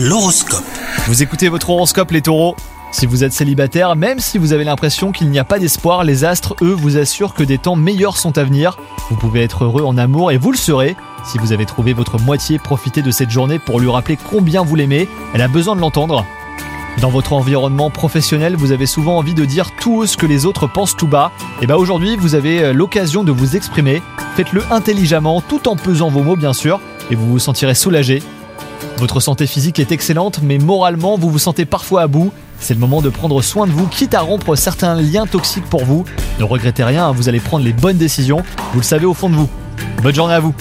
L'horoscope. Vous écoutez votre horoscope les taureaux Si vous êtes célibataire, même si vous avez l'impression qu'il n'y a pas d'espoir, les astres, eux, vous assurent que des temps meilleurs sont à venir. Vous pouvez être heureux en amour et vous le serez. Si vous avez trouvé votre moitié, profitez de cette journée pour lui rappeler combien vous l'aimez. Elle a besoin de l'entendre. Dans votre environnement professionnel, vous avez souvent envie de dire tout ce que les autres pensent tout bas. Et bah aujourd'hui, vous avez euh, l'occasion de vous exprimer. Faites-le intelligemment, tout en pesant vos mots bien sûr, et vous vous sentirez soulagé. Votre santé physique est excellente, mais moralement, vous vous sentez parfois à bout. C'est le moment de prendre soin de vous, quitte à rompre certains liens toxiques pour vous. Ne regrettez rien, hein, vous allez prendre les bonnes décisions, vous le savez au fond de vous. Bonne journée à vous